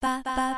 八八。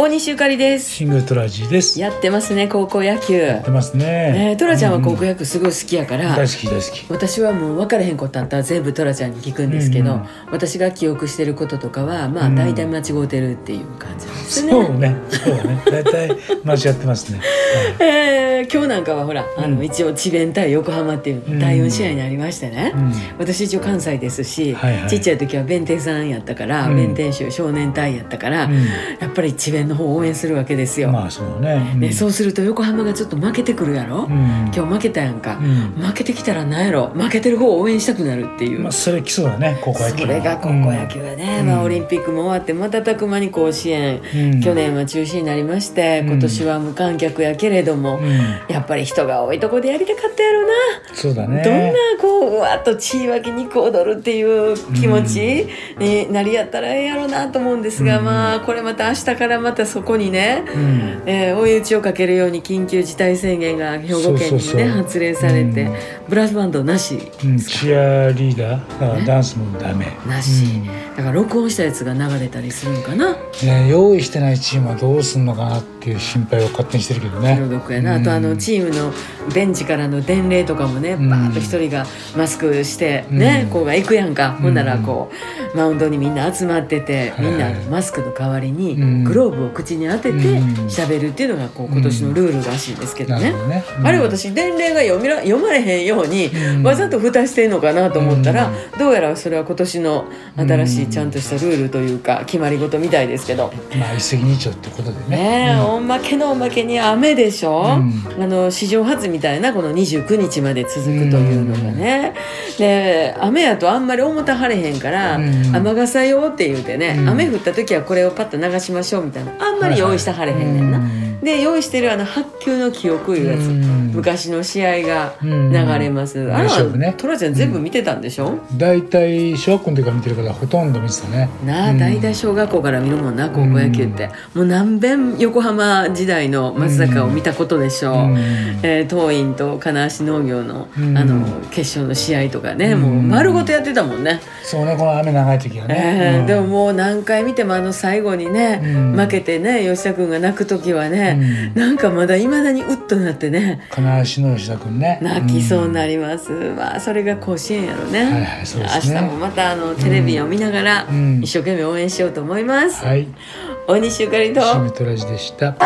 大西ゆかりですシングルトラジーです。ややってますね高校野球ってますね。えー、トラちゃんは高校う野球すごい好きやから、大好き大好き。私はもう分からへんことあったら全部トラちゃんに聞くんですけど、うんうん私が記憶してることとかはまあうん大体間違うてるっていう感じですね。そうね、そうね。大体間違ってますね。えー今日なんかはほらあの、うん一応智弁対横浜っていううん第4試合になりましてね、うん私一応関西ですし、はいはいちっちゃい時は弁天さんやったから、うん弁天州少年隊やったから、うんやっぱり智弁の方を応援するわけですよ。まあそうね。そうすると横浜がちょっと負けてくるやろ、うん。今日負けたやんか、うん。負けてきたらなんやろ？負けてる方を応援したくなるっていう、まあそれ基礎だね、高校野球は。それが高校野球はね、うん。まあ、オリンピックも終わって瞬く間に甲子園、うん。去年は中止になりましてうん。今年は無観客やけれども、うん。やっぱり人が多いとこでやりたかったやろな、そうだね。どんなこううわっと血湧き肉踊るっていう気持ちになりやったらええやろなと思うんですが、うん。まあこれまた明日からまたそこにね、うん。えー追い打ちをかけるように緊急事態宣言が兵庫県にもね発令されて、うんブラスバンドなしうん。チアリーダー、だからダンスもダメ。なし、うんだから録音したやつが流れたりするのかな？ね、用意してないチームはどうすんのかなっていう心配を勝手にしてるけどね。気の毒やな、あとあのチームのベンチからの伝令とかもね、うん。バーッと一人がマスクしてね、うん。こうが行くやんか、うん。ほんならこうマウンドにみんな集まってて、みんなマスクの代わりにうん。グローブを口に当ててうん。喋るっていうのがこう今年のルールらしいですけどね。どね。うん。あれ私伝令が読みら読まれへんように、うん。わざと蓋してんのかなと思ったら、うどうやらそれは今年の新しいちゃんとしたルールというか決まり事みたいですけど。まあ一石二鳥ってことでね。ねおまけのおまけに雨でしょ、うん。あの史上初みたいなこの29日まで続くというのがね、で雨やとあんまり重たはれへんから、うん。雨傘用って言うてね、うん。雨降った時はこれをパッと流しましょうみたいなあんまり用意したはれへんねんな、うんで用意してるあの白球の記憶いうやつ、うん。昔の試合がうん。流れます、あれは、トラちゃん全部見てたんでしょ、大体小学校の時から見てるからほとんど見てたね。なあうん。大体小学校から見るもんな高校野球って、もう何遍横浜時代の松坂を見たことでしょう、うん。えー桐蔭と金足農業の,、うん。あの決勝の試合とかね、うん。もう丸ごとやってたもんね、そうねこの雨長い時はえね。ーでももう何回見てもあの最後にね、うん。負けてね吉田君が泣く時はね、うん。なんかまだいまだにうっとなってね。金足の吉田君ね。泣きそうになり。ります、まあそれが甲子園やろね,、はいはいそうですね。明日もまたあのテレビを見ながらうん。一生懸命応援しようと思います、はい。大西ゆかりと。シムトラジでした。